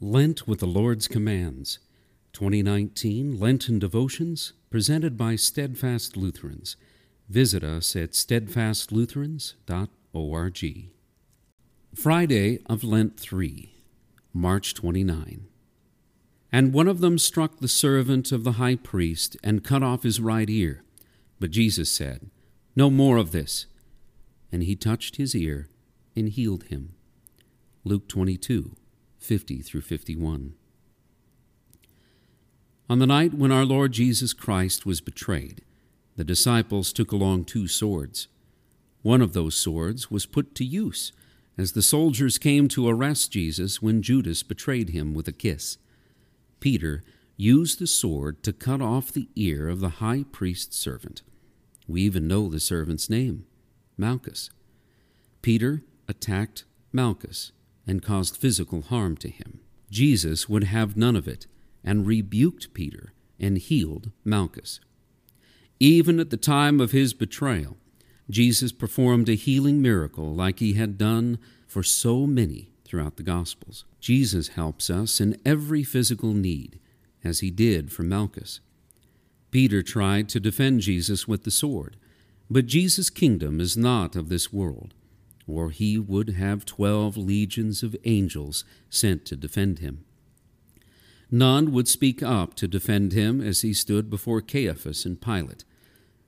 Lent with the Lord's Commands 2019 Lenten Devotions presented by Steadfast Lutherans. Visit us at steadfastlutherans.org. Friday of Lent 3, March 29. And one of them struck the servant of the high priest and cut off his right ear. But Jesus said, No more of this. And he touched his ear and healed him. Luke 22, 50 through 51. On the night when our Lord Jesus Christ was betrayed, the disciples took along two swords. One of those swords was put to use as the soldiers came to arrest Jesus when Judas betrayed him with a kiss. Peter used the sword to cut off the ear of the high priest's servant. We even know the servant's name, Malchus. Peter attacked Malchus and caused physical harm to him. Jesus would have none of it and rebuked Peter and healed Malchus. Even at the time of his betrayal, Jesus performed a healing miracle like he had done for so many throughout the Gospels. Jesus helps us in every physical need, as he did for Malchus. Peter tried to defend Jesus with the sword, but Jesus' kingdom is not of this world, or he would have twelve legions of angels sent to defend him. None would speak up to defend him as he stood before Caiaphas and Pilate.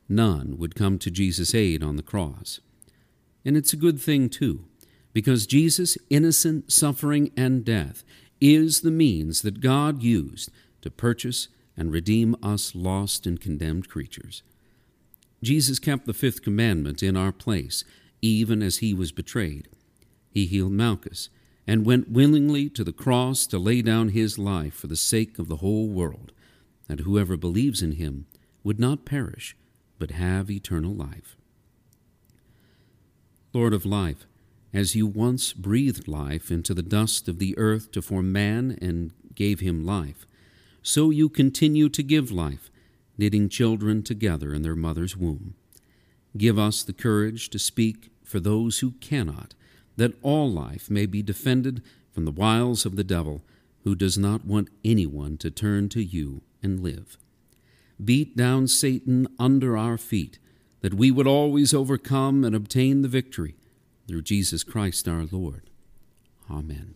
None would come to Jesus' aid on the cross. And it's a good thing, too, because Jesus' innocent suffering and death is the means that God used to purchase and redeem us lost and condemned creatures. Jesus kept the fifth commandment in our place, even as he was betrayed. He healed Malchus and went willingly to the cross to lay down his life for the sake of the whole world, that whoever believes in him would not perish, but have eternal life. Lord of life, as you once breathed life into the dust of the earth to form man and gave him life, so you continue to give life, knitting children together in their mother's womb. Give us the courage to speak for those who cannot that all life may be defended from the wiles of the devil, who does not want anyone to turn to you and live. Beat down Satan under our feet, that we would always overcome and obtain the victory through Jesus Christ our Lord. Amen.